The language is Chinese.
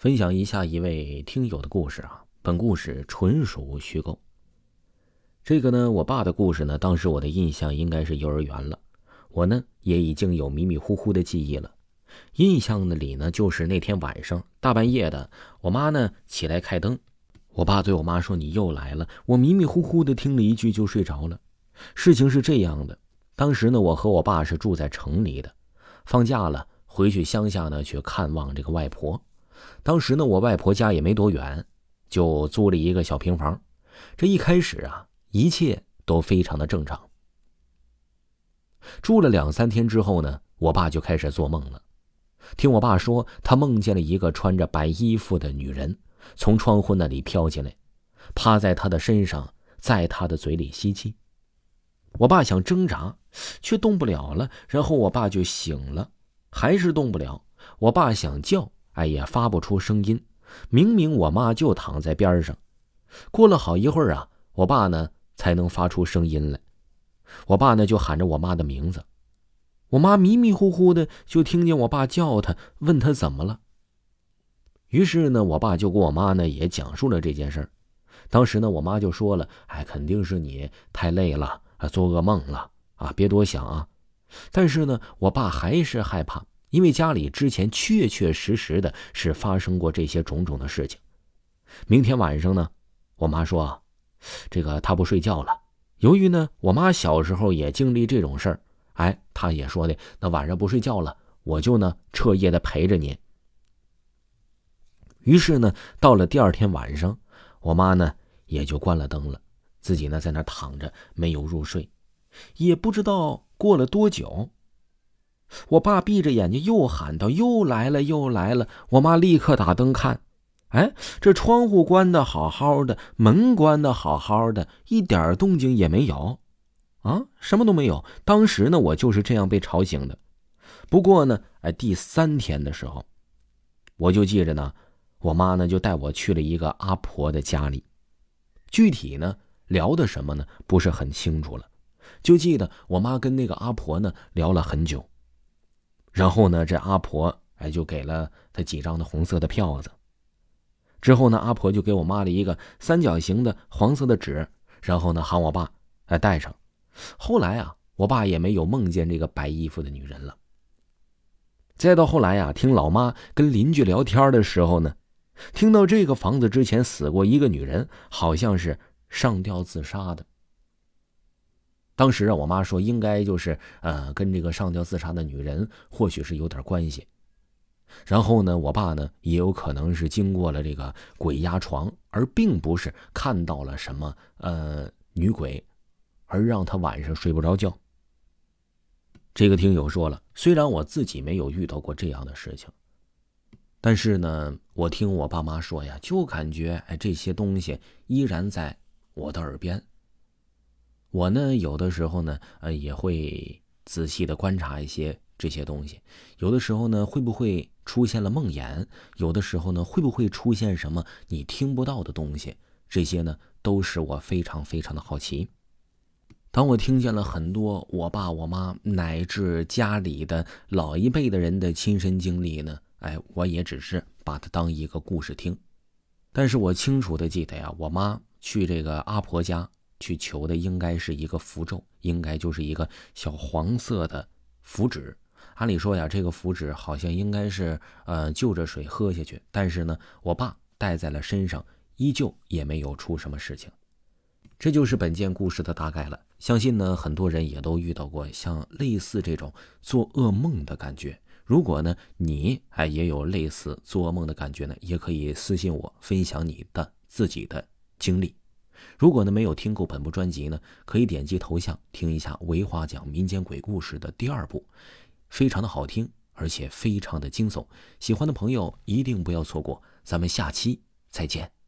分享一下一位听友的故事啊，本故事纯属虚构。这个呢，我爸的故事呢，当时我的印象应该是幼儿园了，我呢也已经有迷迷糊糊的记忆了。印象的里呢，就是那天晚上大半夜的，我妈呢起来开灯，我爸对我妈说：“你又来了。”我迷迷糊糊的听了一句就睡着了。事情是这样的，当时呢，我和我爸是住在城里的，放假了回去乡下呢去看望这个外婆。当时呢，我外婆家也没多远，就租了一个小平房。这一开始啊，一切都非常的正常。住了两三天之后呢，我爸就开始做梦了。听我爸说，他梦见了一个穿着白衣服的女人从窗户那里飘进来，趴在他的身上，在他的嘴里吸气。我爸想挣扎，却动不了了。然后我爸就醒了，还是动不了。我爸想叫。哎呀，发不出声音。明明我妈就躺在边上。过了好一会儿啊，我爸呢才能发出声音来。我爸呢就喊着我妈的名字。我妈迷迷糊糊的就听见我爸叫她，问她怎么了。于是呢，我爸就跟我妈呢也讲述了这件事当时呢，我妈就说了：“哎，肯定是你太累了，做噩梦了啊，别多想啊。”但是呢，我爸还是害怕。因为家里之前确确实实的是发生过这些种种的事情。明天晚上呢，我妈说，这个她不睡觉了。由于呢，我妈小时候也经历这种事儿，哎，她也说的，那晚上不睡觉了，我就呢彻夜的陪着您。于是呢，到了第二天晚上，我妈呢也就关了灯了，自己呢在那躺着没有入睡，也不知道过了多久。我爸闭着眼睛又喊道：“又来了，又来了！”我妈立刻打灯看，哎，这窗户关的好好的，门关的好好的，一点动静也没有，啊，什么都没有。当时呢，我就是这样被吵醒的。不过呢，哎，第三天的时候，我就记着呢，我妈呢就带我去了一个阿婆的家里，具体呢聊的什么呢，不是很清楚了，就记得我妈跟那个阿婆呢聊了很久。然后呢，这阿婆哎就给了他几张的红色的票子。之后呢，阿婆就给我妈了一个三角形的黄色的纸，然后呢喊我爸哎带上。后来啊，我爸也没有梦见这个白衣服的女人了。再到后来呀，听老妈跟邻居聊天的时候呢，听到这个房子之前死过一个女人，好像是上吊自杀的。当时啊，我妈说应该就是呃，跟这个上吊自杀的女人或许是有点关系。然后呢，我爸呢也有可能是经过了这个鬼压床，而并不是看到了什么呃女鬼，而让他晚上睡不着觉。这个听友说了，虽然我自己没有遇到过这样的事情，但是呢，我听我爸妈说呀，就感觉哎这些东西依然在我的耳边。我呢，有的时候呢，呃，也会仔细的观察一些这些东西。有的时候呢，会不会出现了梦魇？有的时候呢，会不会出现什么你听不到的东西？这些呢，都是我非常非常的好奇。当我听见了很多我爸、我妈乃至家里的老一辈的人的亲身经历呢，哎，我也只是把它当一个故事听。但是我清楚的记得呀，我妈去这个阿婆家。去求的应该是一个符咒，应该就是一个小黄色的符纸。按理说呀，这个符纸好像应该是呃就着水喝下去，但是呢，我爸带在了身上，依旧也没有出什么事情。这就是本件故事的大概了。相信呢，很多人也都遇到过像类似这种做噩梦的感觉。如果呢，你还也有类似做噩梦的感觉呢，也可以私信我分享你的自己的经历。如果呢没有听够本部专辑呢，可以点击头像听一下维华讲民间鬼故事的第二部，非常的好听，而且非常的惊悚。喜欢的朋友一定不要错过，咱们下期再见。